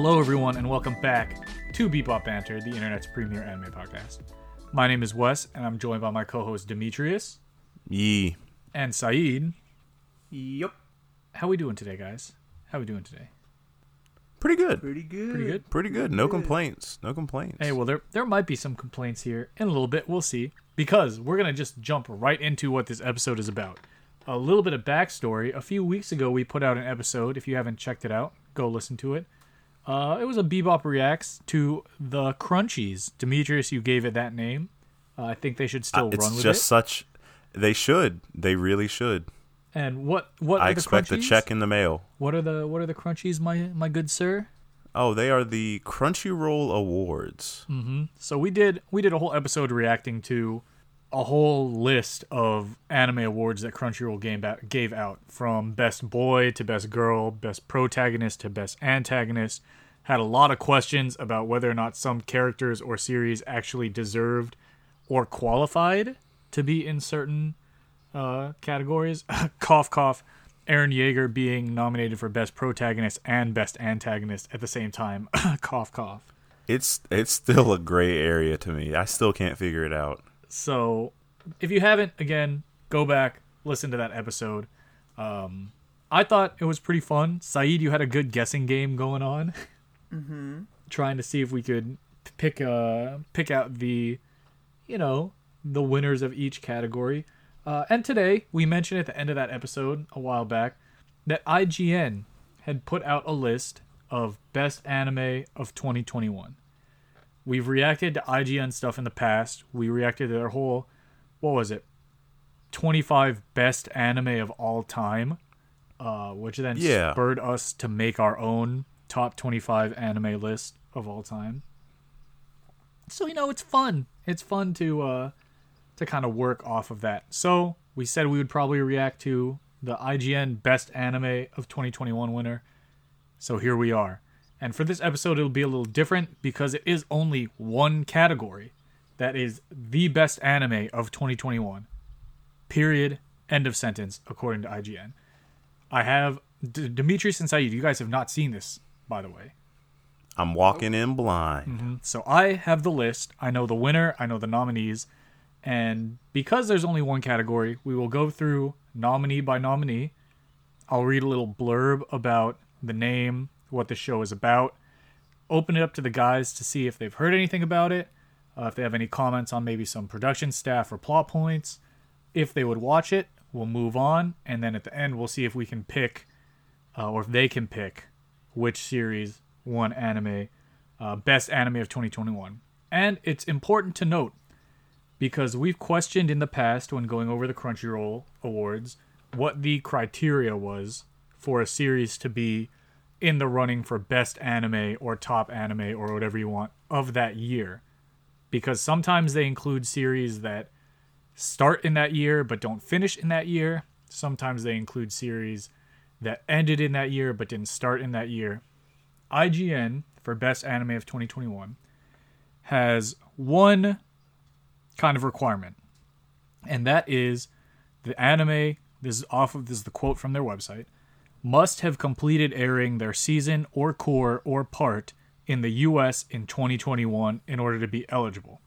Hello, everyone, and welcome back to Bebop Banter, the internet's premier anime podcast. My name is Wes, and I'm joined by my co-host Demetrius Yee. and Saeed. Yep. How we doing today, guys? How we doing today? Pretty good. Pretty good. Pretty good. Pretty good. No complaints. No complaints. Hey, well, there there might be some complaints here in a little bit. We'll see because we're gonna just jump right into what this episode is about. A little bit of backstory. A few weeks ago, we put out an episode. If you haven't checked it out, go listen to it. Uh, it was a Bebop reacts to the Crunchies. Demetrius, you gave it that name. Uh, I think they should still Uh, it's run with just it. such. They should. They really should. And what what I expect the the check in the mail. What are the what are the Crunchies, my my good sir? Oh, they are the Crunchyroll Awards. So we did we did a whole episode reacting to a whole list of anime awards that Crunchyroll gave out, from best boy to best girl, best protagonist to best antagonist. Had a lot of questions about whether or not some characters or series actually deserved or qualified to be in certain uh, categories. cough cough. Eren Yeager being nominated for best protagonist and best antagonist at the same time. cough cough. It's it's still a gray area to me. I still can't figure it out. So, if you haven't, again, go back, listen to that episode. Um, I thought it was pretty fun. Saeed, you had a good guessing game going on, mm-hmm. trying to see if we could pick uh pick out the, you know, the winners of each category. Uh, and today we mentioned at the end of that episode a while back that IGN had put out a list of best anime of 2021 we've reacted to IGN stuff in the past. We reacted to their whole, what was it, 25 best anime of all time, uh, which then Yeah. spurred us to make our own top 25 anime list of all time. So you know, it's fun. It's fun to uh, to kind of work off of that. So we said we would probably react to the IGN Best Anime of 2021 winner. So here we are. And for this episode, it'll be a little different because it is only one category that is the best anime of 2021. Period. End of sentence, according to IGN. I have D- Demetrius and Saeed. You guys have not seen this, by the way. I'm walking in blind. Mm-hmm. So I have the list. I know the winner. I know the nominees. And because there's only one category, we will go through nominee by nominee. I'll read a little blurb about the name, what the show is about. Open it up to the guys to see if they've heard anything about it, uh, if they have any comments on maybe some production staff or plot points. If they would watch it, we'll move on. And then at the end, we'll see if we can pick, uh, or if they can pick, which series won anime uh, best anime of 2021. And it's important to note because we've questioned in the past when going over the Crunchyroll awards what the criteria was for a series to be in the running for best anime or top anime or whatever you want of that year. Because sometimes they include series that start in that year but don't finish in that year. Sometimes they include series that ended in that year but didn't start in that year. IGN for Best Anime of 2021 has one kind of requirement, and that is the anime. This is off of this is the quote from their website. Must have completed airing their season or core or part in the U.S. in 2021 in order to be eligible.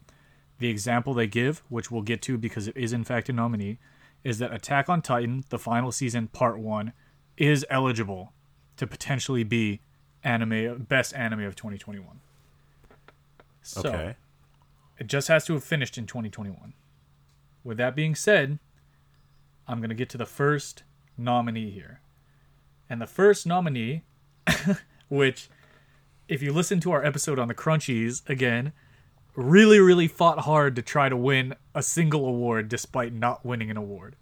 The example they give, which we'll get to because it is in fact a nominee, is that Attack on Titan, the final season, part one, is eligible to potentially be anime best anime of 2021. So Okay. it just has to have finished in 2021. With that being said, I'm going to get to the first nominee here. And the first nominee, which, if you listen to our episode on the Crunchies, again, really, really fought hard to try to win a single award despite not winning an award,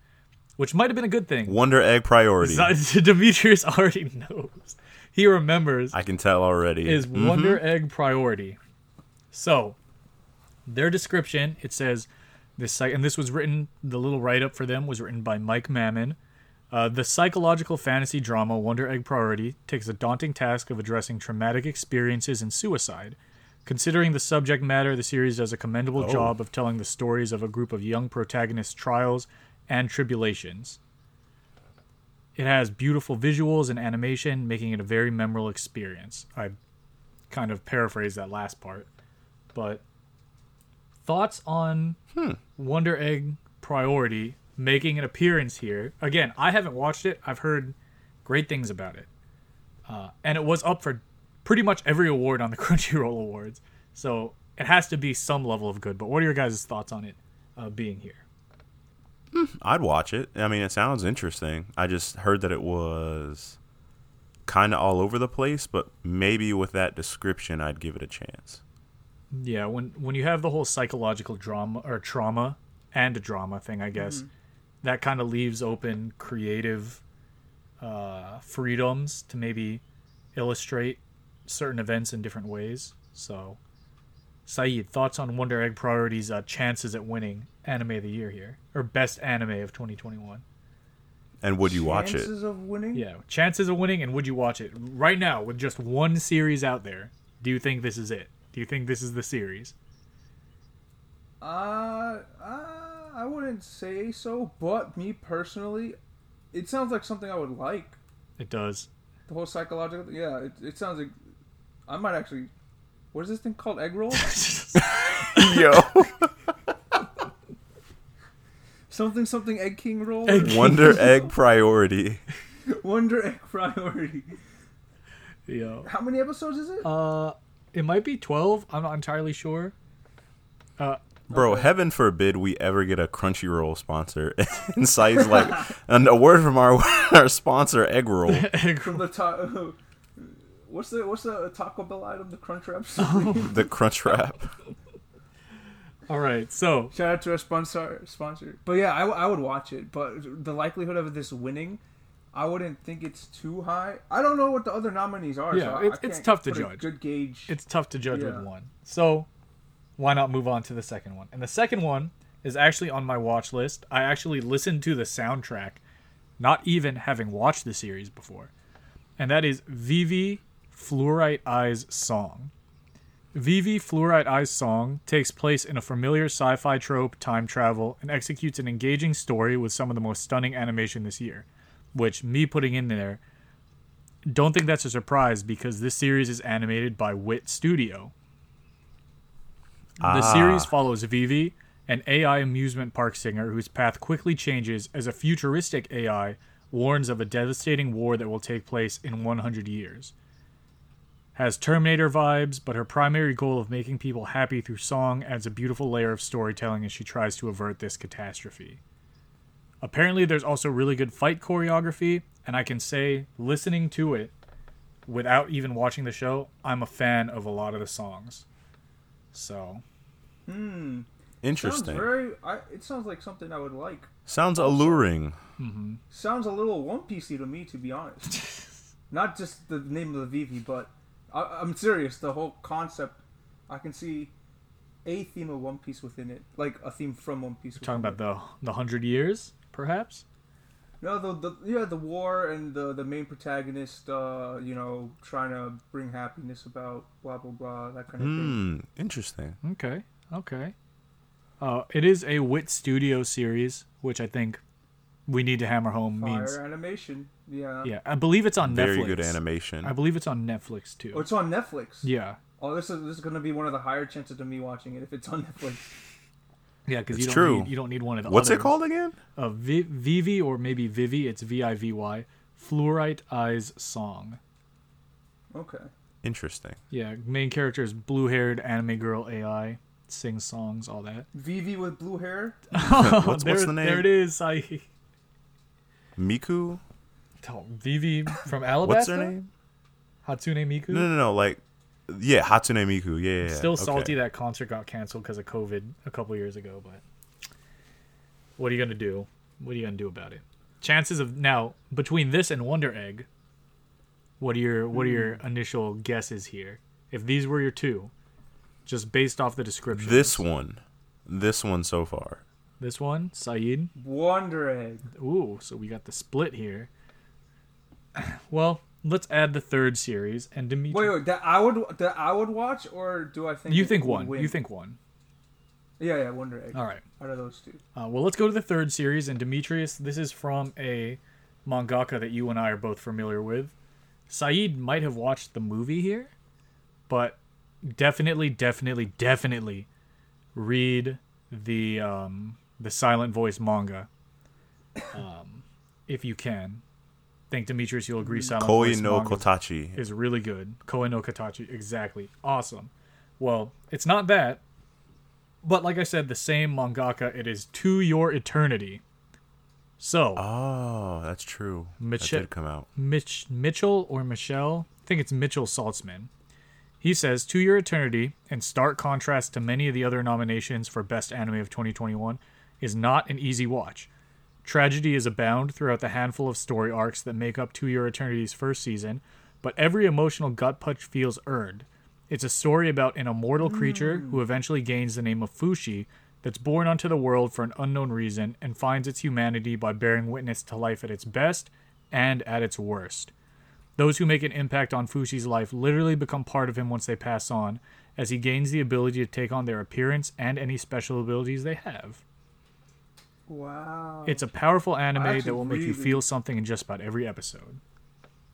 which might have been a good thing. Wonder Egg priority. Demetrius already knows. He remembers I can tell already. is Mhm. Wonder Egg priority. So, their description it says this site, and this was written. The little write up for them was written by Mike Mammon. Uh, the psychological fantasy drama Wonder Egg Priority takes a daunting task of addressing traumatic experiences and suicide. Considering the subject matter, the series does a commendable Oh. job of telling the stories of a group of young protagonists' trials and tribulations. It has beautiful visuals and animation, making it a very memorable experience. I kind of paraphrase that last part. But thoughts on Wonder Egg Priority making an appearance here? Again, I haven't watched it. I've heard great things about it, uh, and it was up for pretty much every award on the Crunchyroll Awards. So it has to be some level of good. But what are your guys' thoughts on it uh, being here? I'd watch it. I mean, it sounds interesting. I just heard that it was kind of all over the place, but maybe with that description, I'd give it a chance. Yeah, when when you have the whole psychological drama or trauma and a drama thing, I guess that kind of leaves open creative uh, freedoms to maybe illustrate certain events in different ways. So, Saeed, thoughts on Wonder Egg Priority's uh, chances at winning Anime of the Year here or Best Anime of 2021? And would you watch it? Chances of winning? Yeah, chances of winning, and would you watch it right now with just one series out there? Do you think this is it? Do you think this is the series? Uh, uh, I wouldn't say so, but me personally, it sounds like something I would like. It does. The whole psychological, yeah, it, it sounds like I might actually. What is this thing called? Egg roll? Yo, something something egg king roll? Egg- Wonder Egg Priority. Wonder egg priority. Yo. How many episodes is it? Uh, it might be twelve. I'm not entirely sure. Uh, Bro, heaven forbid we ever get a Crunchyroll sponsor. and Saeed's like, and a word from our our sponsor, Egg Roll. From the top. What's the what's the Taco Bell item? The Crunch Wraps. Oh. the Crunch Wrap. all right. So Shout out to our sponsor sponsor. But yeah, I, w- I would watch it. But the likelihood of this winning, I wouldn't think it's too high. I don't know what the other nominees are. Yeah, so I- it's- I it's tough to put a judge. Good gauge. it's tough to judge with one. So why not move on to the second one? And the second one is actually on my watch list. I actually listened to the soundtrack, not even having watched the series before, and that is Vivy Fluorite Eyes song. Vivy Fluorite Eyes song takes place in a familiar sci-fi trope, time travel, and executes an engaging story with some of the most stunning animation this year. Which me putting in there, don't think that's a surprise because this series is animated by Wit Studio. The Ah. series follows Vivy, an AI amusement park singer whose path quickly changes as a futuristic AI warns of a devastating war that will take place in 100 years. Has Terminator vibes, but her primary goal of making people happy through song adds a beautiful layer of storytelling as she tries to avert this catastrophe. Apparently, there's also really good fight choreography, and I can say, listening to it without even watching the show, I'm a fan of a lot of the songs. So, Hmm. Sounds Interesting. very. I, it sounds like something I would like. Sounds alluring. Sounds a little One Piecey to me, to be honest. Not just the name of the Vivi, but I, I'm serious. The whole concept, I can see a theme of One Piece within it, like a theme from One Piece. talking within about the the hundred years, perhaps. it. no, the, the yeah, the war and the the main protagonist, uh, you know, trying to bring happiness about blah blah blah that kind of thing. Hmm. Interesting. Okay, okay. Uh, it is a Wit Studio series, which I think we need to hammer home Fire means. animation, yeah. Yeah, I believe it's on Very Netflix. good animation. I believe it's on Netflix too. Oh, it's on Netflix. Yeah, Oh, this is this is gonna be one of the higher chances of me watching it if it's on Netflix. yeah, because you It's don't true. need you don't need one of the. What's it called again? Uh, Vi- Vivi or maybe Vivi. It's V I V Y. Fluorite Eyes Song. Okay. Interesting. Yeah, main character is blue-haired anime girl AI. Sings songs, all that. Vivi with blue hair. What's, there, what's the name? There it is. I Miku? oh, Vivi from Alabasta. What's her name? Hatsune Miku. No, no, no. Like, yeah, Hatsune Miku. Yeah, yeah. yeah. Still Okay. salty that concert got canceled because of COVID a couple years ago, but what are you gonna do? What are you gonna do about it? Chances of now between this and Wonder Egg, what are your what are your Hmm. initial guesses here? If these were your two, just based off the description. This one. This one so far. this one, Saeed. Wonder Egg. Ooh, so we got the split here. Well, let's add the third series and Dimitri. Wait, wait. That I would that I would watch, or do I think you think one? win? You think one? Yeah, yeah. Wonder Egg. All right. Out of those two. Uh, well, let's go to the third series. And Demetrius, this is from a mangaka that you and I are both familiar with. Saeed might have watched the movie here. but definitely, definitely, definitely read the um, the silent voice manga um, if you can. I think Demetrius, you'll agree. Silent Koi voice no manga Katachi. is really good. Koe no Katachi, exactly. Awesome. Well, it's not that, but like I said, the same mangaka. It is To Your Eternity. So, Oh, that's true. Mitch- that did come out. Mitch Mitchell or Michelle, I think it's Mitchell Saltzman. He says, To Your Eternity, in stark contrast to many of the other nominations for Best Anime of 2021, is not an easy watch. Tragedy is abound throughout the handful of story arcs that make up To Your Eternity's first season, but every emotional gut punch feels earned. It's a story about an immortal creature who mm. eventually gains the name of Fushi that's born onto the world for an unknown reason and finds its humanity by bearing witness to life at its best and at its worst. Those who make an impact on Fushi's life literally become part of him once they pass on, as he gains the ability to take on their appearance and any special abilities they have. Wow. It's a powerful anime actually that will make you feel something in just about every episode.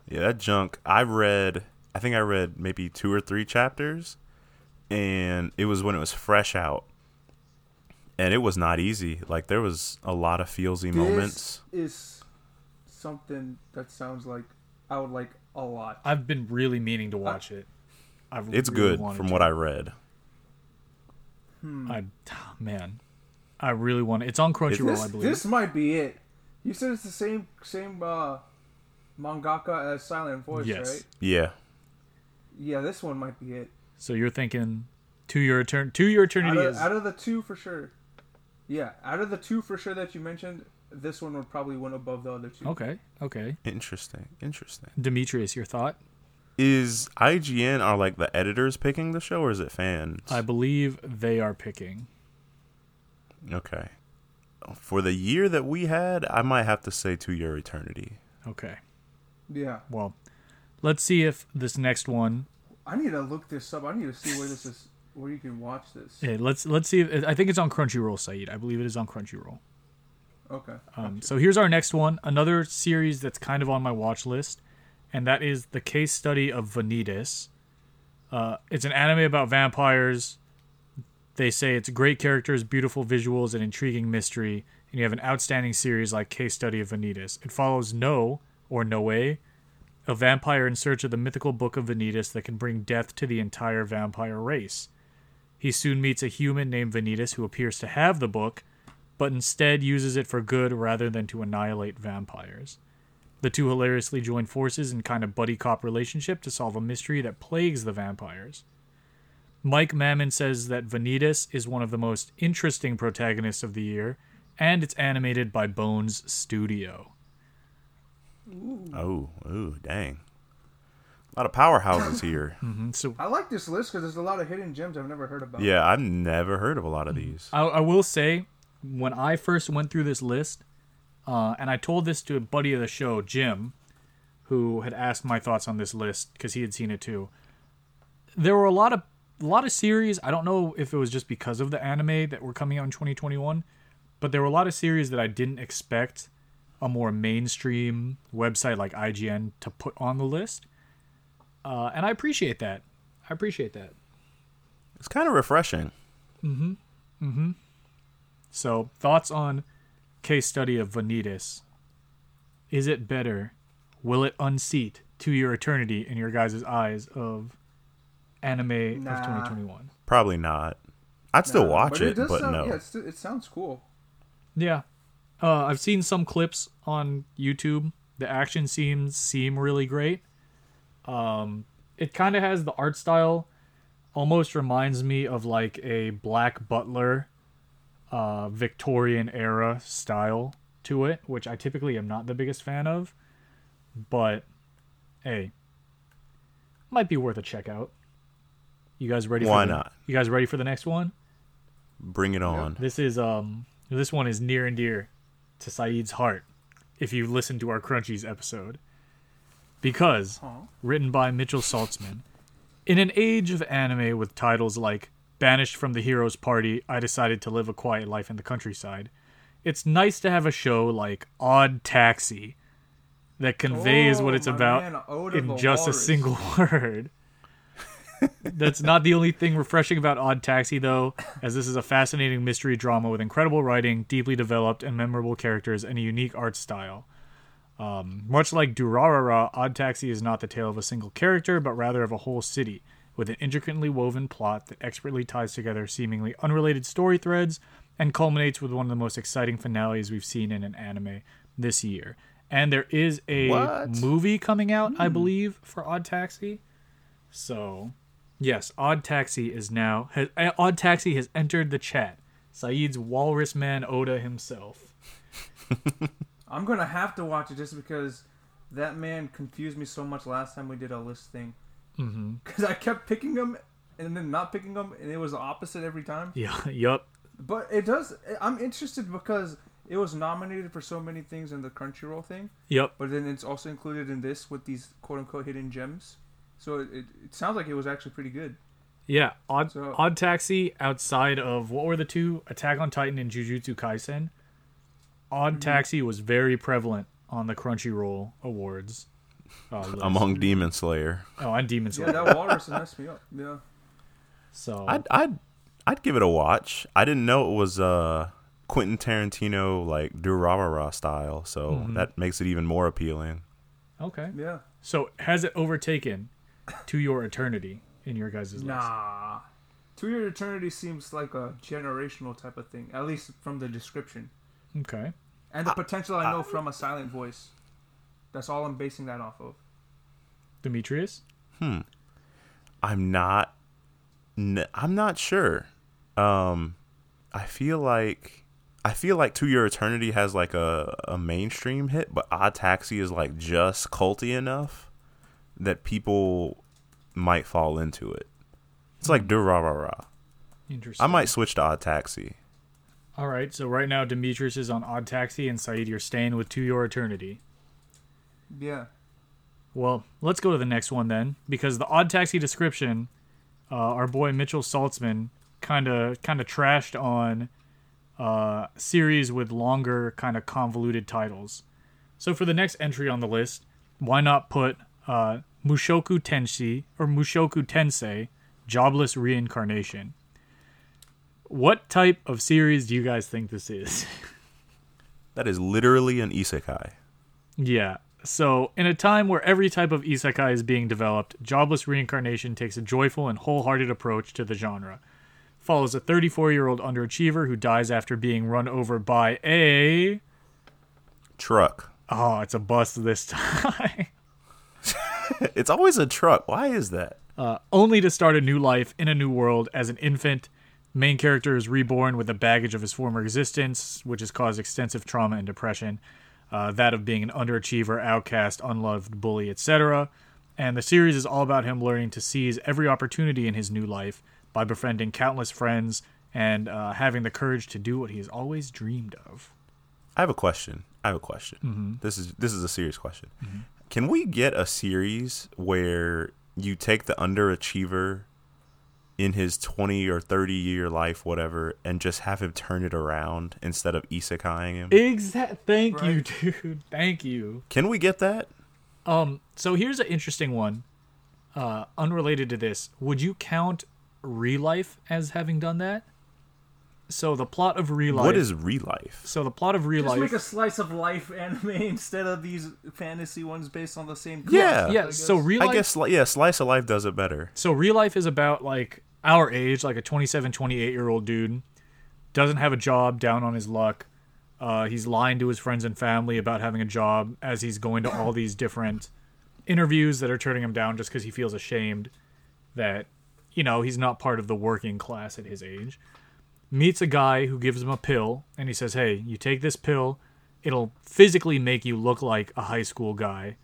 Yeah, that junk. I read. I think I read maybe two or three chapters, and it was when it was fresh out, and it was not easy. Like there was a lot of feelsy this moments. is something that sounds like I would like a lot. I've been really meaning to watch it. I've It's really good from to. what I read. I man, I really want it. It's on Crunchyroll, this, I believe. this might be it. You said it's the same same uh, mangaka as Silent Voice, Yes. right? Yeah, Yeah, this one might be it. So you're thinking to your etern- to your Out eternity of, is out of the two for sure. Yeah, out of the two for sure that you mentioned, this one would probably win above the other two. okay. Okay, interesting. Interesting. Demetrius, your thought? Is IGN are like the editors picking the show, or is it fans? I believe they are picking. okay. For the year that we had, I might have to say to your eternity. Okay. Yeah, Well, let's see if this next one. I need to look this up. I need to see where this is, where you can watch this. eh, let's let's see. If, I think it's on Crunchyroll, Saeed. I believe it is on Crunchyroll. Okay. Um, so here's our next one, another series that's kind of on my watch list, and that is the case study of Vanitas. Uh, it's an anime about vampires. They say it's great characters, beautiful visuals, and intriguing mystery, and you have an outstanding series like Case Study of Vanitas. It follows No, or Noe, a vampire in search of the mythical book of Vanitas that can bring death to the entire vampire race. He soon meets a human named Vanitas who appears to have the book, but instead uses it for good rather than to annihilate vampires. The two hilariously join forces in kind of buddy cop relationship to solve a mystery that plagues the vampires. Mike Mammon says that Vanitas is one of the most interesting protagonists of the year, and it's animated by Bones Studio. Oh, ooh, dang. A lot of powerhouses here. Mhm, So I like this list because there's a lot of hidden gems I've never heard about. Yeah, I've never heard of a lot of these. I, I will say, when I first went through this list, uh, and I told this to a buddy of the show, Jim, who had asked my thoughts on this list because he had seen it too. There were a lot of a lot of series. I don't know if it was just because of the anime that were coming out in 2021, but there were a lot of series that I didn't expect a more mainstream website like IGN to put on the list. Uh, and I appreciate that. I appreciate that. It's kind of refreshing. So, thoughts on case study of Vanitas? Is it better? Will it unseat to your eternity in your guys' eyes of anime Nah. of 2021? Probably not. I'd still Nah, watch it, does but sound, no. Yeah, it's, it sounds cool. Yeah. Uh, I've seen some clips on YouTube. The action scenes seem really great. Um, it kind of has the art style, almost reminds me of like a Black Butler, uh, Victorian era style to it, which I typically am not the biggest fan of. But, hey, might be worth a check out. You guys ready? Why for the, not? You guys ready for the next one? Bring it on. This is um this one is near and dear to Saeed's heart if you listen to our Crunchies episode. Because Aw. written by Mitchell Saltzman, in an age of anime with titles like Banished from the Hero's Party, I decided to live a quiet life in the countryside. It's nice to have a show like Odd Taxi that conveys what Oh, it's about man, in just a single word. That's not the only thing refreshing about Odd Taxi, though, as this is a fascinating mystery drama with incredible writing, deeply developed and memorable characters, and a unique art style. Um, much like Durarara, Odd Taxi is not the tale of a single character, but rather of a whole city, with an intricately woven plot that expertly ties together seemingly unrelated story threads and culminates with one of the most exciting finales we've seen in an anime this year. And there is a What? movie coming out, I believe, for Odd Taxi. So, yes, Odd Taxi is now has, uh, Odd Taxi has entered the chat. Saeed's Walrus Man Oda himself. I'm gonna have to watch it just because that man confused me so much last time we did a list thing. Mm-hmm. Because I kept picking them and then not picking them, and it was the opposite every time. Yeah. Yup. But it does. I'm interested because it was nominated for so many things in the Crunchyroll thing, Yup. but then it's also included in this with these quote unquote hidden gems. So it, it, it sounds like it was actually pretty good. Yeah. Odd So- Odd Taxi outside of what were the two Attack on Titan and Jujutsu Kaisen. Odd Taxi was very prevalent on the Crunchyroll awards. List. Among Demon Slayer, oh, and Demon Yeah, Slayer. that walrus messed me up. Yeah. so I'd I'd I'd give it a watch. I didn't know it was uh Quentin Tarantino like Durarara style, so Mm-hmm. that makes it even more appealing. okay. Yeah. So has it overtaken to your eternity in your guys' list? Nah. To Your Eternity seems like a generational type of thing, at least from the description. Okay. And the potential I know from a silent voice. That's all I'm basing that off of. Demetrius? Hmm. I'm not n- I'm not sure. Um I feel like I feel like To Your Eternity has like a, a mainstream hit, but Odd Taxi is like just culty enough that people might fall into it. It's like Durarara. Interesting. I might switch to Odd Taxi. All right. So right now Demetrius is on Odd Taxi and Saeed you're staying with To Your Eternity. Yeah. Well, let's go to the next one then, because the Odd Taxi description, uh, our boy Mitchell Saltzman kind of kind of trashed on uh, series with longer, kind of convoluted titles. So for the next entry on the list, why not put uh, Mushoku Tensei or Mushoku Tensei, Jobless Reincarnation? What type of series do you guys think this is? That is literally an isekai. Yeah. So, in a time where every type of isekai is being developed, Jobless Reincarnation takes a joyful and wholehearted approach to the genre. Follows a 34 year old underachiever who dies after being run over by a. Truck. Oh, it's a bus this time. It's always a truck. Why is that? uh, only to start a new life in a new world as an infant. Main character is reborn with the baggage of his former existence, which has caused extensive trauma and depression. Uh, that of being an underachiever, outcast, unloved, bully, etc. And the series is all about him learning to seize every opportunity in his new life by befriending countless friends and uh, having the courage to do what he has always dreamed of. I have a question. I have a question. This is this is a serious question. Can we get a series where you take the underachiever in his 20 or 30 year life whatever and just have him turn it around instead of isekaiing him? Exact. Thank you, dude. Thank you. Can we get that? Um, so here's an interesting one. Uh, unrelated to this, would you count Real Life as having done that? So the plot of Real Life. What is real life? So the plot of Real Just Life. make a slice of life anime instead of these fantasy ones based on the same. Yeah. yeah. So guess. Real I guess yeah, slice of life does it better. So real life is about like our age, like a 27, 28 year old dude, doesn't have a job, down on his luck. Uh, he's lying to his friends and family about having a job as he's going to all these different interviews that are turning him down just because he feels ashamed that, you know, he's not part of the working class at his age. Meets a guy who gives him a pill and he says, Hey, you take this pill, it'll physically make you look like a high school guy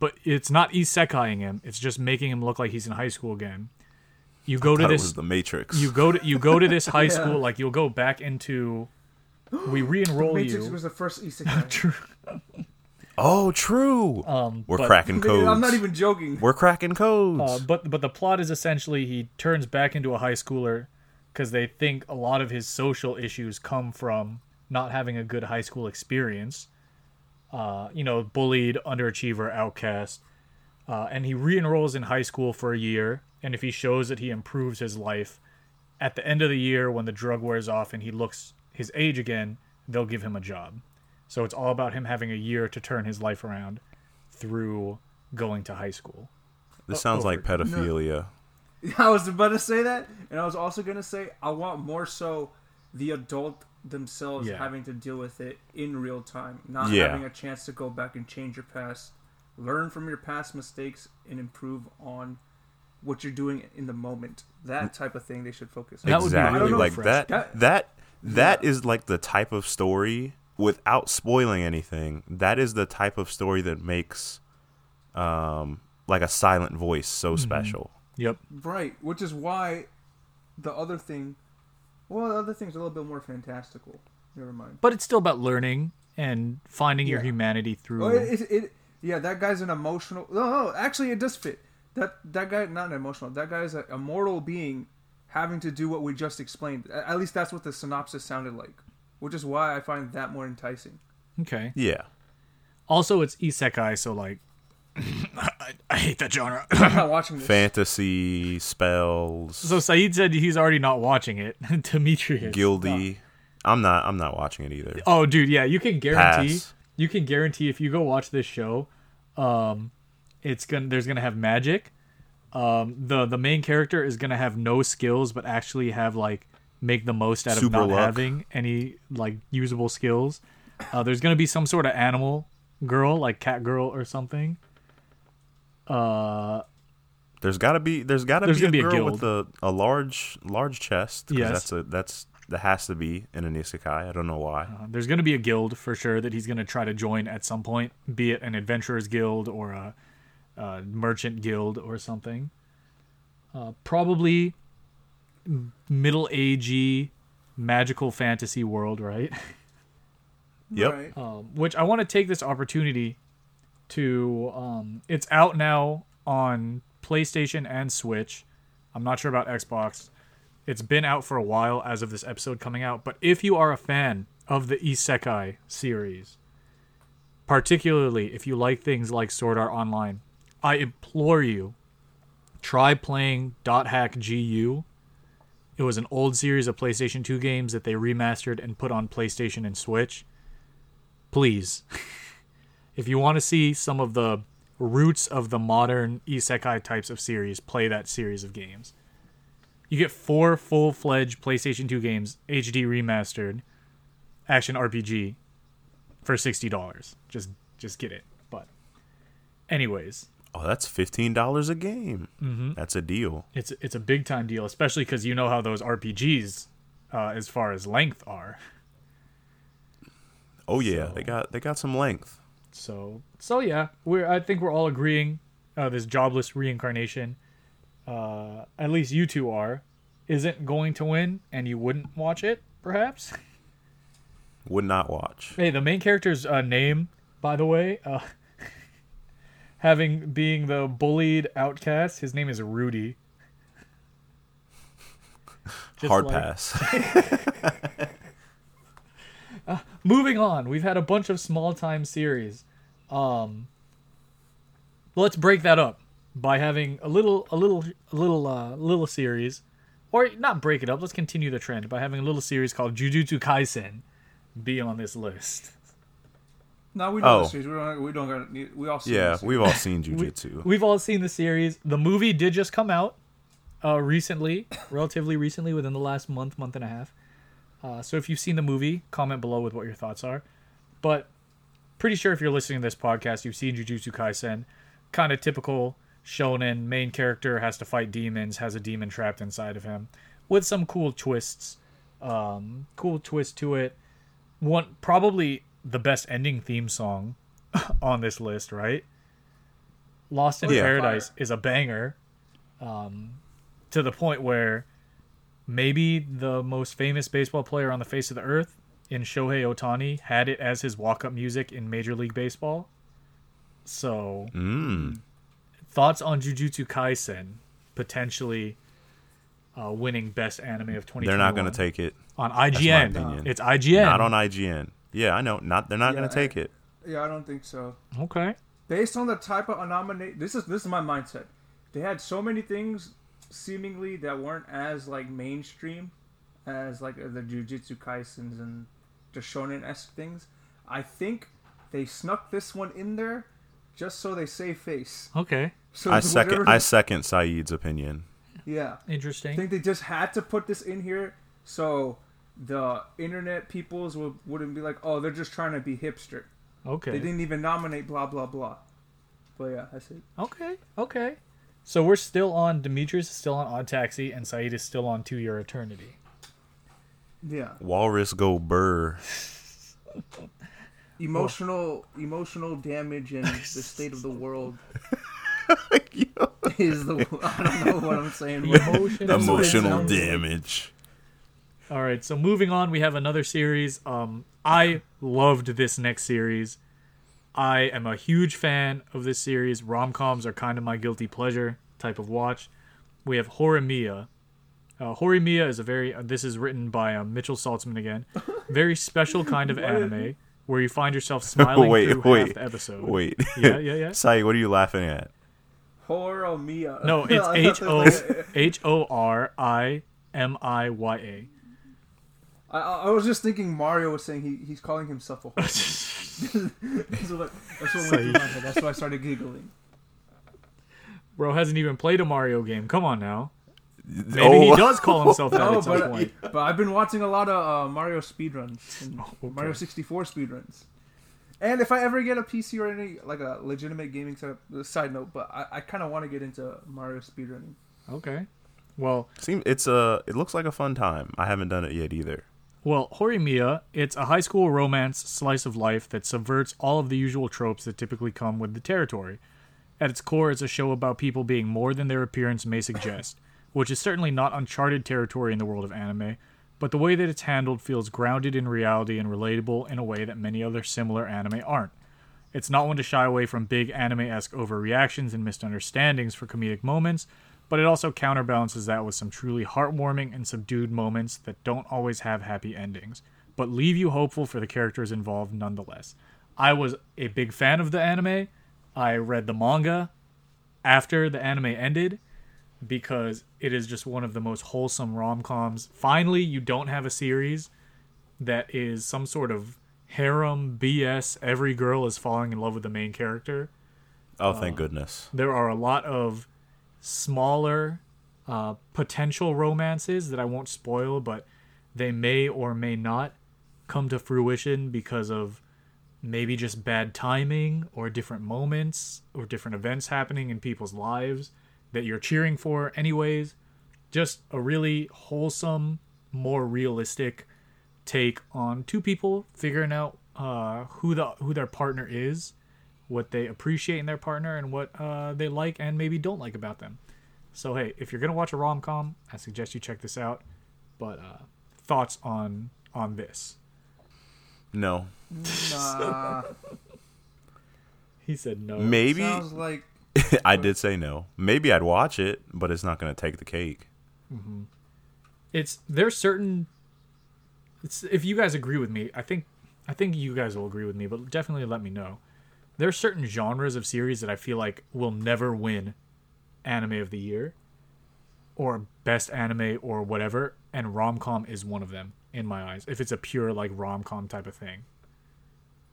but it's not isekaiing him. It's just making him look like he's in high school again. You go to Thought it this. was the Matrix. You go to you go to this high Yeah. school. Like you'll go back into. We re-enroll Matrix you. was the first isekai. True. oh, true. Um, We're but, cracking codes. I'm not even joking. We're cracking codes. Uh, but but the plot is essentially he turns back into a high schooler because they think a lot of his social issues come from not having a good high school experience. Uh, you know, bullied, underachiever, outcast. uh, and he re-enrolls in high school for a year. And if he shows that he improves his life, at the end of the year, when the drug wears off and he looks his age again, they'll give him a job. So it's all about him having a year to turn his life around through going to high school. This Oh, sounds like pedophilia. I was about to say that, and I was also gonna say I want more so the adult themselves Yeah. having to deal with it in real time, not Yeah. having a chance to go back and change your past, learn from your past mistakes, and improve on what you're doing in the moment. That type of thing they should focus on. That would be exactly. really like refreshing. that. That- That that is like the type of story without spoiling anything. That is the type of story that makes um like a silent voice so Mm-hmm. special. Yep. Right, which is why the other thing, well, the other thing's a little bit more fantastical. Never mind. But it's still about learning and finding your humanity through. Oh, it, it, it, yeah, that guy's an emotional. No, no, actually, it does fit. That that guy, not an emotional. That guy is a, a mortal being having to do what we just explained. A- At least that's what the synopsis sounded like, which is why I find that more enticing. okay. Yeah. Also, it's isekai, so like, I, I hate that genre. I'm not watching this. Fantasy spells, so Saeed said he's already not watching it. Demetrius. guilty. I'm not. I'm not watching it either. Oh, dude, yeah, you can guarantee. Pass. You can guarantee if you go watch this show, um, it's gonna there's gonna have magic. Um, the the main character is gonna have no skills, but actually have like make the most out of Super not luck. having any like usable skills. Uh, there's gonna be some sort of animal girl, like cat girl or something. Uh, There's gotta be. There's gotta There's be a gonna be a girl with a, a large large chest. 'cause Yes. That's a that's that has to be in an isekai. I don't know why. Uh, there's going to be a guild for sure that he's going to try to join at some point, be it an adventurers guild or a, a merchant guild or something. Uh, probably middle agey magical fantasy world, right? Yep. Right. um, which I want to take this opportunity to. Um, it's out now on PlayStation and Switch. I'm not sure about Xbox. It's been out for a while as of this episode coming out, but if you are a fan of the Isekai series, particularly if you like things like Sword Art Online, I implore you try playing Dot Hack GU. It was an old series of PlayStation 2 games that they remastered and put on PlayStation and Switch please if you want to see some of the roots of the modern isekai types of series play that series of games you get four full-fledged playstation 2 games hd remastered action rpg for $60 just just get it but anyways Oh, that's fifteen dollars a game. Mm-hmm. That's a deal. it's it's a big time deal especially because you know how those rpgs uh, as far as length are Oh yeah, So- they got they got some length. So so yeah, we're I think we're all agreeing uh, this jobless reincarnation, uh, at least you two are, isn't going to win, and you wouldn't watch it, perhaps. Would not watch. Hey, the main character's uh, name, by the way, uh, having being the bullied outcast, his name is Rudy. Just Hard like- pass. moving on we've had a bunch of small time series um let's break that up by having a little a little a little uh little series or not break it up let's continue the trend by having a little series called jujutsu kaisen be on this list No, we know Oh. the series. We don't. We don't got. need- We all. see yeah, the we've all seen jujitsu. we've all seen the series the movie did just come out uh recently relatively recently within the last month month and a half uh, so if you've seen the movie comment below with what your thoughts are. But pretty sure if you're listening to this podcast you've seen jujutsu kaisen. Kind of typical shonen. Main character has to fight demons has a demon trapped inside of him with some cool twists um cool twist to it. One probably the best ending theme song on this list right? Lost in Yeah. paradise is a banger. Um to the point where maybe the most famous baseball player on the face of the earth in Shohei Ohtani had it as his walk-up music in Major League Baseball. So, Mm. thoughts on Jujutsu Kaisen potentially uh, winning best anime of 2021? They're not going to take it. on IGN. opinion. It's IGN. Not on IGN. Yeah, I know. Not they're not Yeah, going to take it. Yeah, I don't think so. Okay. based on the type of nominate. This is this is my mindset. They had so many things seemingly that weren't as like mainstream as like the Jujutsu Kaisens and the shonen esque things. I think they snuck this one in there just so they save face. Okay, So I second. whatever- I second Saeed's opinion. yeah. Interesting. I think they just had to put this in here so the internet peoples would, wouldn't be like, oh, they're just trying to be hipster. Okay. They didn't even nominate blah blah blah. But yeah, that's it. okay, okay. So we're still on. Demetrius is still on Odd Taxi, and Saeed is still on To Your Eternity. Yeah. Walrus go burr. Emotional emotional damage and the state of the world is the I don't know what I'm saying. The but emotion, That's what it Emotional damage. All right, so moving on, we have another series. Um, I loved this next series. I am a huge fan of this series. Rom coms are kind of my guilty pleasure type of watch. We have Horimiya. Uh, Horimiya is a very. Uh, this is written by uh, Mitchell Saltzman again. Very special kind of anime where you find yourself smiling wait, through wait, half the episode. wait. Yeah, yeah, yeah. Sai, what are you laughing at? Horror Mia. No, it's I H thought was- H O R I M I Y A. I, I I was just thinking Mario was saying he, he's calling himself a horror. So like, that's what went through my head. That's why I started giggling. Bro hasn't even played a Mario game. Come on now. Maybe Oh. he does call himself that No, at some but point. but I've been watching a lot of uh, Mario speedruns and Oh, okay. Mario 64 speedruns. And if I ever get a PC or any like a legitimate gaming setup, uh, side note, but I, I kind of want to get into Mario speedrunning. Okay. Well, Seem it's a. It looks like a fun time. I haven't done it yet either. Well, Horimiya, it's a high school romance slice of life that subverts all of the usual tropes that typically come with the territory. At its core, it's a show about people being more than their appearance may suggest, which is certainly not uncharted territory in the world of anime, but the way that it's handled feels grounded in reality and relatable in a way that many other similar anime aren't. It's not one to shy away from big anime esque overreactions and misunderstandings for comedic moments, but it also counterbalances that with some truly heartwarming and subdued moments that don't always have happy endings, but leave you hopeful for the characters involved nonetheless. I was a big fan of the anime. I read the manga after the anime ended because it is just one of the most wholesome rom coms. Finally, you don't have a series that is some sort of harem BS. Every girl is falling in love with the main character. Oh, thank uh, goodness. There are a lot of smaller uh, potential romances that I won't spoil, but they may or may not come to fruition because of maybe just bad timing or different moments or different events happening in people's lives that you're cheering for anyways. Just a really wholesome more realistic take on two people figuring out uh, who the who their partner is what they appreciate in their partner and what uh, they like and maybe don't like about them. So hey if you're gonna watch a rom-com i suggest you check this out. But uh, thoughts on on this? No, Nah, he said no. Maybe sounds like I did say no. Maybe I'd watch it, but it's not going to take the cake. it's there's certain it's if you guys agree with me i think i think you guys will agree with me but definitely let me know there's certain genres of series that i feel like will never win anime of the year or best anime or whatever and rom-com is one of them in my eyes if it's a pure like rom-com type of thing.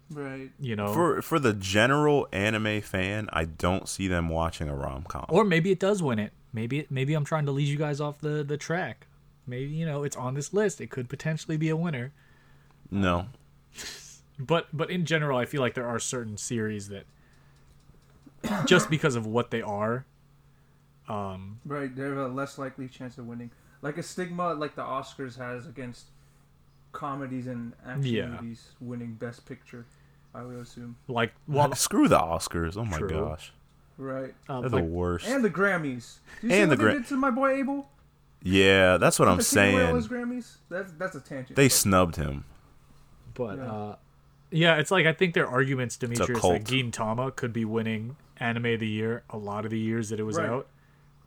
Right. you know? For for the general anime fan, I don't see them watching a rom com. or maybe it does win it. Maybe it, maybe i'm trying to lead you guys off the the track. Maybe you know it's on this list. It could potentially be a winner. No, but but in general i feel like there are certain series that just because of what they are um Right, they have a less likely chance of winning. Like a stigma like the Oscars has against comedies and action Yeah. movies winning Best Picture, I would assume. like well screw the Oscars. Oh my True. gosh, Right. uh, they're like, the worst. And the Grammys. Do you see And the Grammys. To my boy Abel? yeah, that's what I'm Did they take saying. his Grammys? That's that's a tangent. They snubbed him. but Yeah. uh yeah it's like i think their arguments demetrius cult. that gintama could be winning anime of the year a lot of the years that it was Right. out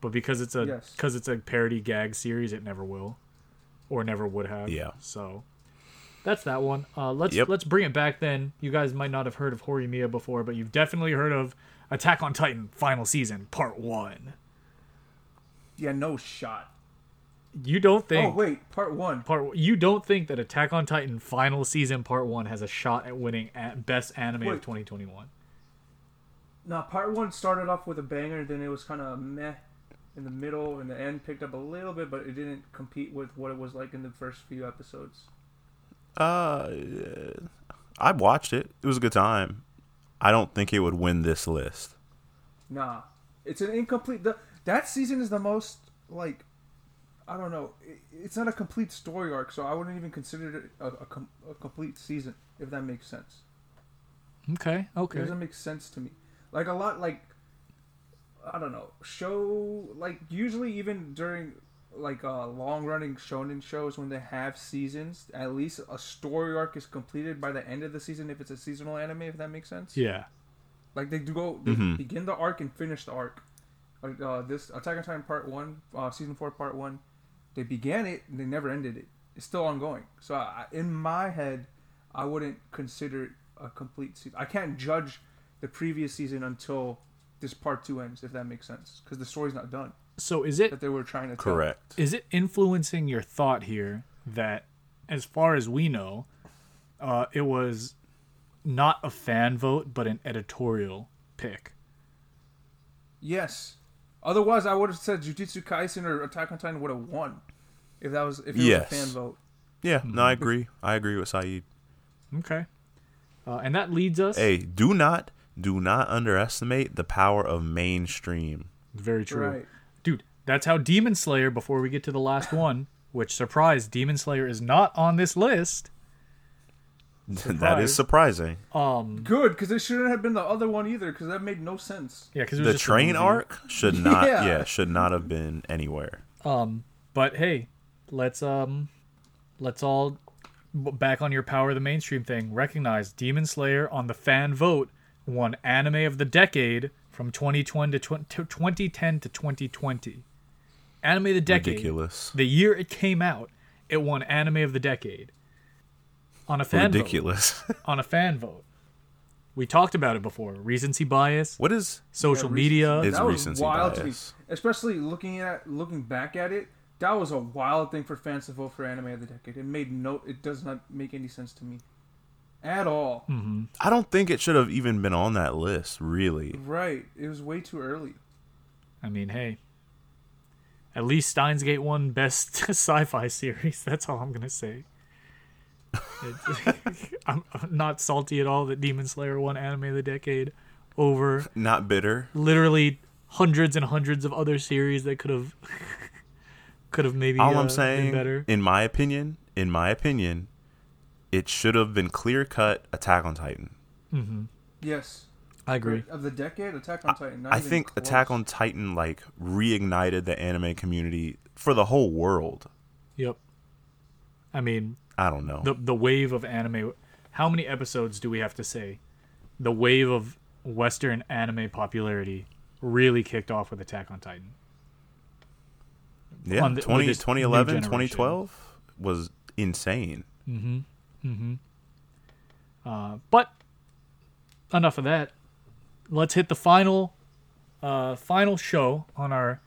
but because it's a Yes. because it's a parody gag series it never will or never would have Yeah. so that's that one. Uh, let's Yep. let's bring it back then. You guys might not have heard of Horimiya before, but you've definitely heard of Attack on Titan final season part one. Yeah, no shot. You don't think? Oh wait, part one. part you don't think that Attack on Titan final season part one has a shot at winning at best anime of 2021? No, part one started off with a banger, then it was kind of meh in the middle, and the end picked up a little bit, but it didn't compete with what it was like in the first few episodes. Uh, I watched it. It was a good time. I don't think it would win this list. Nah, it's an incomplete. The, that season is the most like, I don't know. It's not a complete story arc, so I wouldn't even consider it a, a, com- a complete season, if that makes sense. Okay, It okay. doesn't make sense to me. Like a lot, like I don't know, show like usually even during like uh, long running shonen shows when they have seasons, at least a story arc is completed by the end of the season if it's a seasonal anime. If that makes sense. Yeah. Like they do go, they Mhm. begin the arc and finish the arc. Like uh, this Attack on Titan Part One, uh, Season Four Part One, they began it and they never ended it. It's still ongoing. So I, in my head, I wouldn't consider it a complete season. I can't judge the previous season until this Part Two ends, if that makes sense, because the story's not done So is it that they were trying to tell. Correct. is it influencing your thought here that as far as we know uh, it was not a fan vote but an editorial pick Yes. Otherwise, I would have said Jujutsu Kaisen or Attack on Titan would have won if that was if it Yes. was a fan vote. Yeah, no, I agree. I agree with Saeed. okay uh, and that leads us Hey, do not, do not underestimate the power of mainstream. very true Right. dude that's how demon slayer before we get to the last one which surprise demon slayer is not on this list that is surprising. um Good, because it shouldn't have been the other one either, because that made no sense. yeah because The train arc should not, Yeah. yeah. should not have been anywhere. Um, but hey, let's um, let's all b- back on your power of the mainstream thing. Recognize Demon Slayer on the fan vote won anime of the decade from 2020 to tw- to 2010 to 2020. Anime of the decade. Ridiculous. The year it came out, it won anime of the decade. On a fan Ridiculous. vote. On a fan vote. We talked about it before. Recency bias, what is? social Yeah, media. It's that was recency wild to me, bias. especially looking at looking back at it. That was a wild thing for fans to vote for anime of the decade. It made no, it does not make any sense to me, at all. Mm-hmm. I don't think it should have even been on that list. Really. Right? It was way too early. I mean, hey. At least Steins Gate won best sci-fi series. That's all I'm gonna say. It- I'm I'm not salty at all that Demon Slayer won Anime of the Decade over Not bitter. literally hundreds and hundreds of other series that could have could have maybe All uh, I'm been saying, better. in my opinion, in my opinion, it should have been clear cut Attack on Titan. Mm-hmm. Yes, I agree. of the decade, Attack on Titan. Not I even think close. Attack on Titan like reignited the anime community for the whole world. Yep. I mean, I don't know. the the wave of anime. How many episodes do we have to say? The wave of Western anime popularity really kicked off with Attack on Titan. yeah, on the- with 20, this new 2011, 2012 was insane. Uh, but enough of that. Let's hit the final, uh, final show on our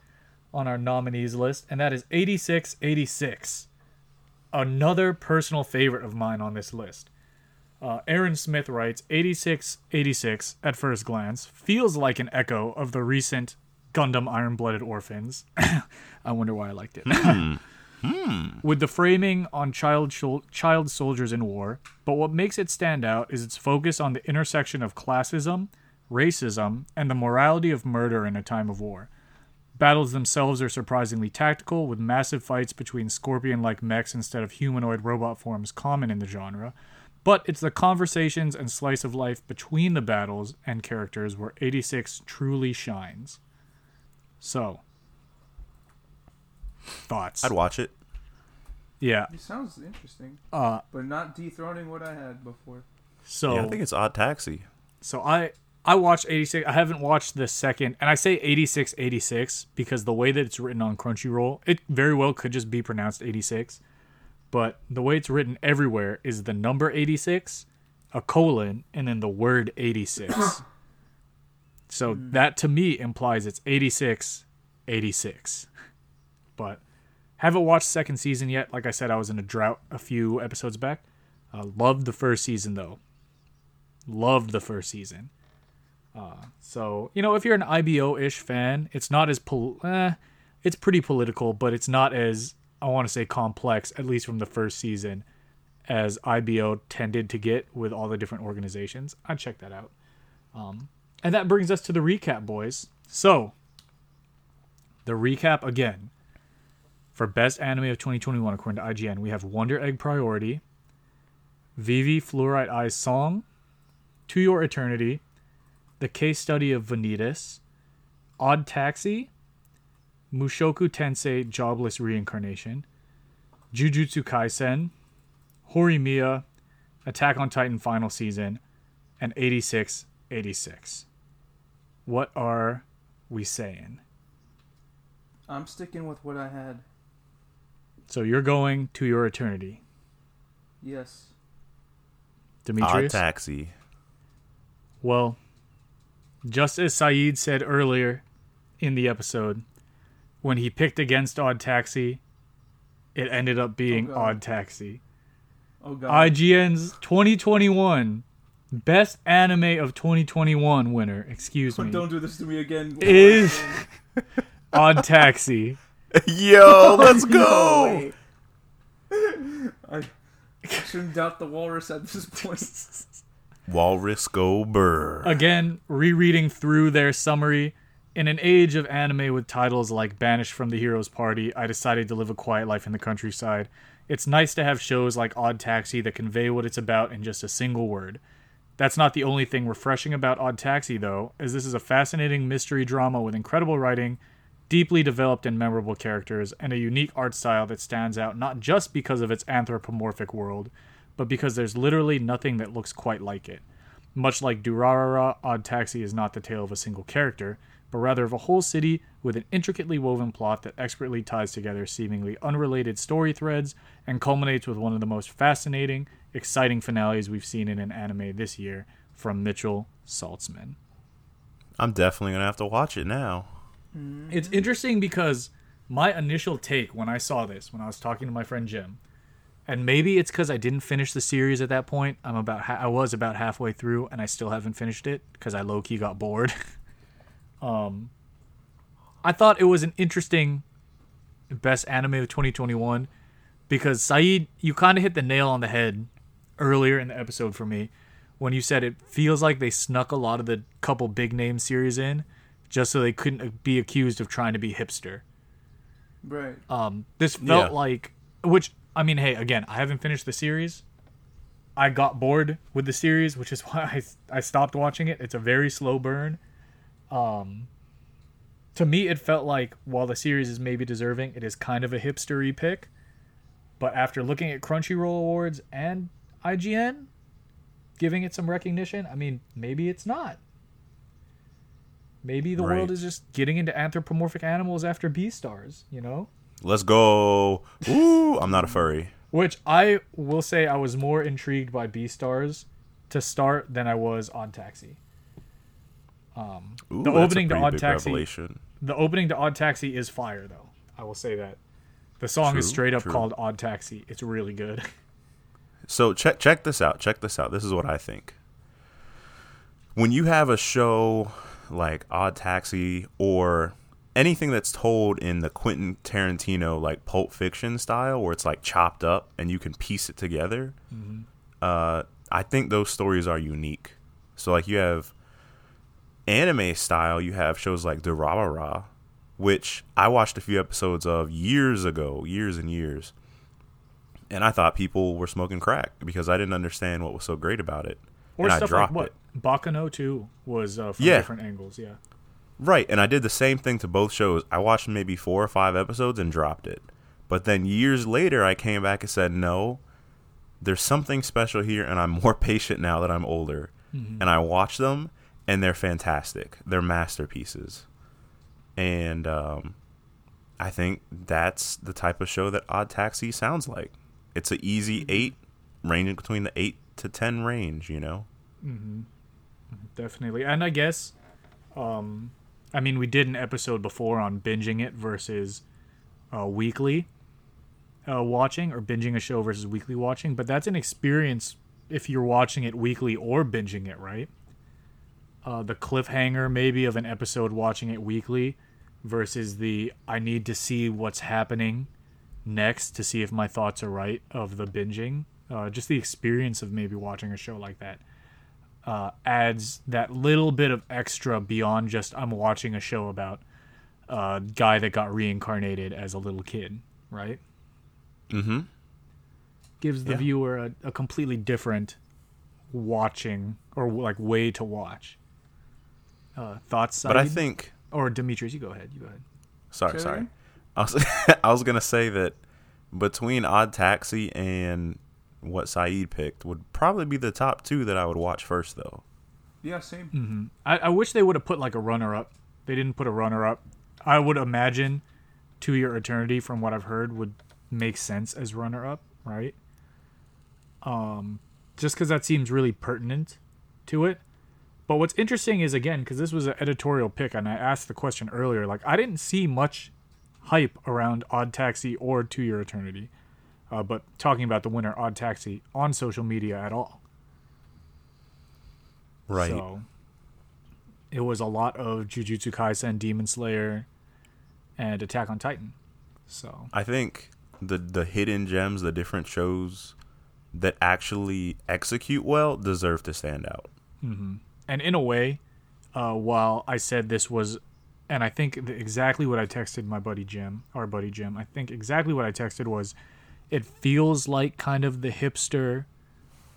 on our nominees list, and that is 8686. Another personal favorite of mine on this list. Uh, Aaron Smith writes 8686 at first glance feels like an echo of the recent Gundam Iron Blooded Orphans. I wonder why I liked it. with the framing on child shol- child soldiers in war, but what makes it stand out is its focus on the intersection of classism, racism, and the morality of murder in a time of war. Battles themselves are surprisingly tactical, with massive fights between scorpion like mechs instead of humanoid robot forms common in the genre. But it's the conversations and slice of life between the battles and characters where 86 truly shines. So, thoughts? I'd watch it. yeah. It sounds interesting, Uh, but not dethroning what I had before. so yeah, I think it's Odd Taxi. so I I watched 86. I haven't watched the second, and I say 86 86 because the way that it's written on Crunchyroll, it very well could just be pronounced 86. but the way it's written everywhere is the number 86, a colon, and then the word 86. so that to me implies it's 86, 86. But haven't watched second season yet. Like I said, I was in a drought a few episodes back. Uh, loved the first season though. Loved the first season. Uh, so you know, if you're an IBO-ish fan, it's not as pol- eh, it's pretty political, but it's not as I want to say complex, at least from the first season, as IBO tended to get with all the different organizations. I'd check that out. Um, and that brings us to the recap, boys. So, the recap again. For best anime of 2021, according to IGN, we have Wonder Egg Priority, Vivy Fluorite Eyes Song, To Your Eternity, The Case Study of Vanitas, Odd Taxi, Mushoku Tensei Jobless Reincarnation, Jujutsu Kaisen, Horimiya, Attack on Titan Final Season, and 8686. What are we saying? I'm sticking with what I had. So you're going to your eternity, Yes. Demetrius. Odd Demetrius? Taxi. Well, just as Saeed said earlier in the episode, when he picked against Odd Taxi, it ended up being Oh, God. Odd Taxi. Oh god. IGN's 2021 Best Anime of 2021 winner, excuse me, Don't do this to me again. is Odd Taxi. Yo, let's go. way. I shouldn't doubt the walrus at this point. Walrus go burr. Again, rereading through their summary. In an age of anime with titles like Banished from the Hero's Party, I decided to live a quiet life in the countryside. It's nice to have shows like Odd Taxi that convey what it's about in just a single word. That's not the only thing refreshing about Odd Taxi, though, as this is a fascinating mystery drama with incredible writing, deeply developed and memorable characters, and a unique art style that stands out not just because of its anthropomorphic world, but because there's literally nothing that looks quite like it. Much like Durarara, Odd Taxi is not the tale of a single character, but rather of a whole city with an intricately woven plot that expertly ties together seemingly unrelated story threads and culminates with one of the most fascinating, exciting finales we've seen in an anime this year from Mitchell Saltzman. I'm definitely gonna have to watch it now. It's interesting because my initial take when I saw this, when I was talking to my friend Jim, and maybe it's because I didn't finish the series at that point. I'm about ha- I was about halfway through, and I still haven't finished it because I low key got bored. um, I thought it was an interesting best anime of 2021 because Saeed, you kind of hit the nail on the head earlier in the episode for me when you said it feels like they snuck a lot of the couple big name series in just so they couldn't be accused of trying to be hipster. Right. Um, this felt Yeah. like, which I mean, hey, again, I haven't finished the series. I got bored with the series, which is why I I stopped watching it. It's a very slow burn. Um, to me, it felt like while the series is maybe deserving, it is kind of a hipstery pick. But after looking at Crunchyroll awards and IGN giving it some recognition, I mean, maybe it's not. Maybe the world is just getting into anthropomorphic animals after Beastars, you know? Let's go. Ooh, I'm not a furry. Which I will say I was more intrigued by Beastars to start than I was Odd Taxi. Um, Ooh, the that's a opening to Odd Taxi, revelation. the opening to Odd Taxi is fire though. I will say that. The song is straight up true. called Odd Taxi. It's really good. So check check this out. Check this out. This is what I think. When you have a show like Odd Taxi or anything that's told in the Quentin Tarantino like Pulp Fiction style, where it's like chopped up and you can piece it together, uh, I think those stories are unique. So like you have anime style, you have shows like Durarara, which I watched a few episodes of years ago, years and years and I thought people were smoking crack because I didn't understand what was so great about it. Or and stuff like what it. Baccano too was uh, from Yeah. different angles. Yeah. Right, and I did the same thing to both shows. I watched maybe four or five episodes and dropped it. But then years later, I came back and said, no, there's something special here, and I'm more patient now that I'm older. And I watch them, and they're fantastic. They're masterpieces. And um, I think that's the type of show that Odd Taxi sounds like. it's an easy eight, ranging between the eight to ten range. You know. definitely and i guess um i mean we did an episode before on binging it versus uh weekly uh watching or binging a show versus weekly watching but that's an experience if you're watching it weekly or binging it right? Uh the cliffhanger maybe of an episode watching it weekly versus the i need to see what's happening next to see if my thoughts are right of the binging uh just the experience of maybe watching a show like that uh, adds that little bit of extra beyond just I'm watching a show about a guy that got reincarnated as a little kid, right? Mm-hmm. Gives the Yeah. viewer a, a completely different watching or like way to watch. Uh, thoughts, But I think or Demetrius, you go ahead. You go ahead. Sorry, Say sorry. again? I was I was gonna say that between Odd Taxi and what Saeed picked would probably be the top two that I would watch first, though. Yeah, same. Mm-hmm. I, I wish they would have put like a runner up. They didn't put a runner up. I would imagine To Your Eternity, from what I've heard, would make sense as runner up, right? Um, just because that seems really pertinent to it. But what's interesting is again, because this was an editorial pick, and I asked the question earlier. Like, I didn't see much hype around Odd Taxi or To Your Eternity, uh, but talking about the winner, Odd Taxi, on social media at all. Right. So it was a lot of Jujutsu Kaisen, Demon Slayer, and Attack on Titan. So I think the the hidden gems, the different shows that actually execute well, deserve to stand out. and in a way, uh, while I said this was, and I think th- exactly what I texted my buddy Jim, our buddy Jim, I think exactly what I texted was, it feels like kind of the hipster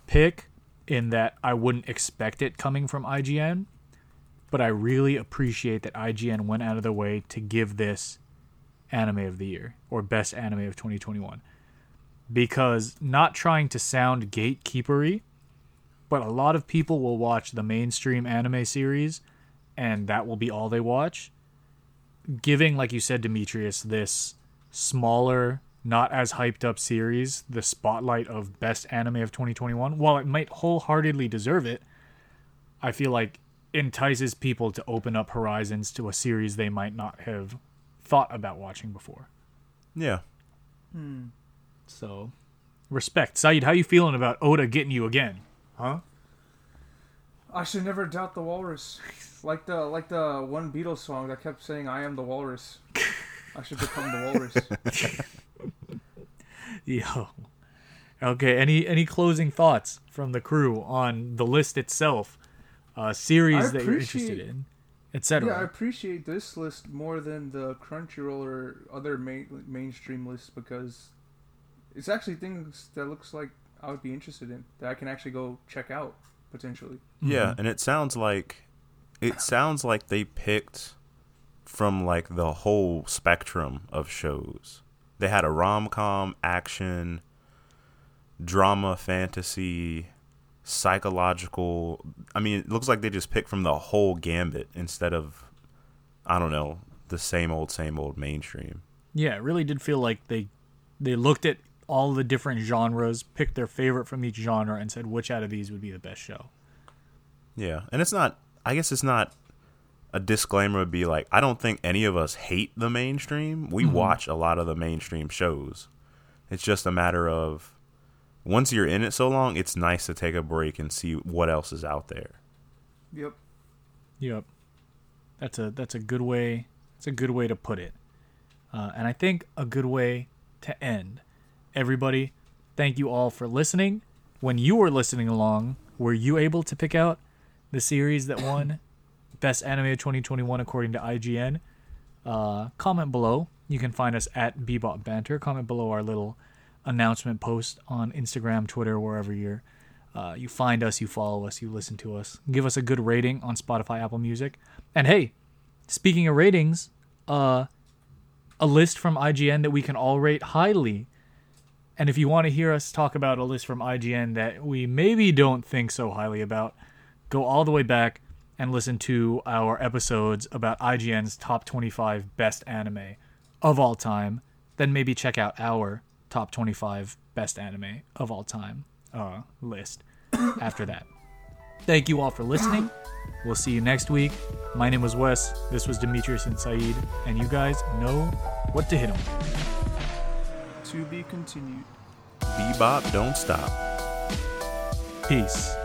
pick in that I wouldn't expect it coming from IGN, but I really appreciate that IGN went out of their way to give this anime of the year or best anime of 2021 because not trying to sound gatekeepery but a lot of people will watch the mainstream anime series and that will be all they watch. Giving like you said demetrius this smaller not as hyped up series the spotlight of best anime of 2021 while it might wholeheartedly deserve it i feel like entices people to open up horizons to a series they might not have thought about watching before Yeah. Hmm. so respect saeed how you feeling about oda getting you again huh I should never doubt the walrus. Like the like the one Beatles song that kept saying "I am the walrus." I should become the walrus. Yo. Okay. Any any closing thoughts from the crew on the list itself, uh, series that you're interested in, in, yeah, I appreciate this list more than the Crunchyroll or other main, mainstream lists because it's actually things that looks like I would be interested in that I can actually go check out potentially. Yeah, and it sounds like it sounds like they picked from like the whole spectrum of shows. They had a rom-com, action, drama, fantasy, psychological. I mean, it looks like they just picked from the whole gambit instead of I don't know, the same old same old mainstream. Yeah, it really did feel like they they looked at all the different genres, picked their favorite from each genre, and said which out of these would be the best show. Yeah, and it's not. I guess it's not. A disclaimer would be like, I don't think any of us hate the mainstream. We watch a lot of the mainstream shows. It's just a matter of once you're in it so long, it's nice to take a break and see what else is out there. Yep. Yep. That's a that's a good way. It's a good way to put it, uh, and I think a good way to end. Everybody, thank you all for listening. When you were listening along, were you able to pick out the series that won best anime of 2021 according to IGN? Uh, comment below. You can find us at Bebop Banter. Comment below our little announcement post on Instagram, Twitter, wherever you're uh, you find us, you follow us, you listen to us. Give us a good rating on Spotify, Apple Music. And hey, speaking of ratings, uh, a list from IGN that we can all rate highly. And if you want to hear us talk about a list from IGN that we maybe don't think so highly about, go all the way back and listen to our episodes about IGN's top 25 best anime of all time. Then maybe check out our top 25 best anime of all time uh, list after that. Thank you all for listening. We'll see you next week. My name was Wes. This was Demetrius and Saeed, and you guys know what to hit them. To be continued. Bebop, don't stop. Peace.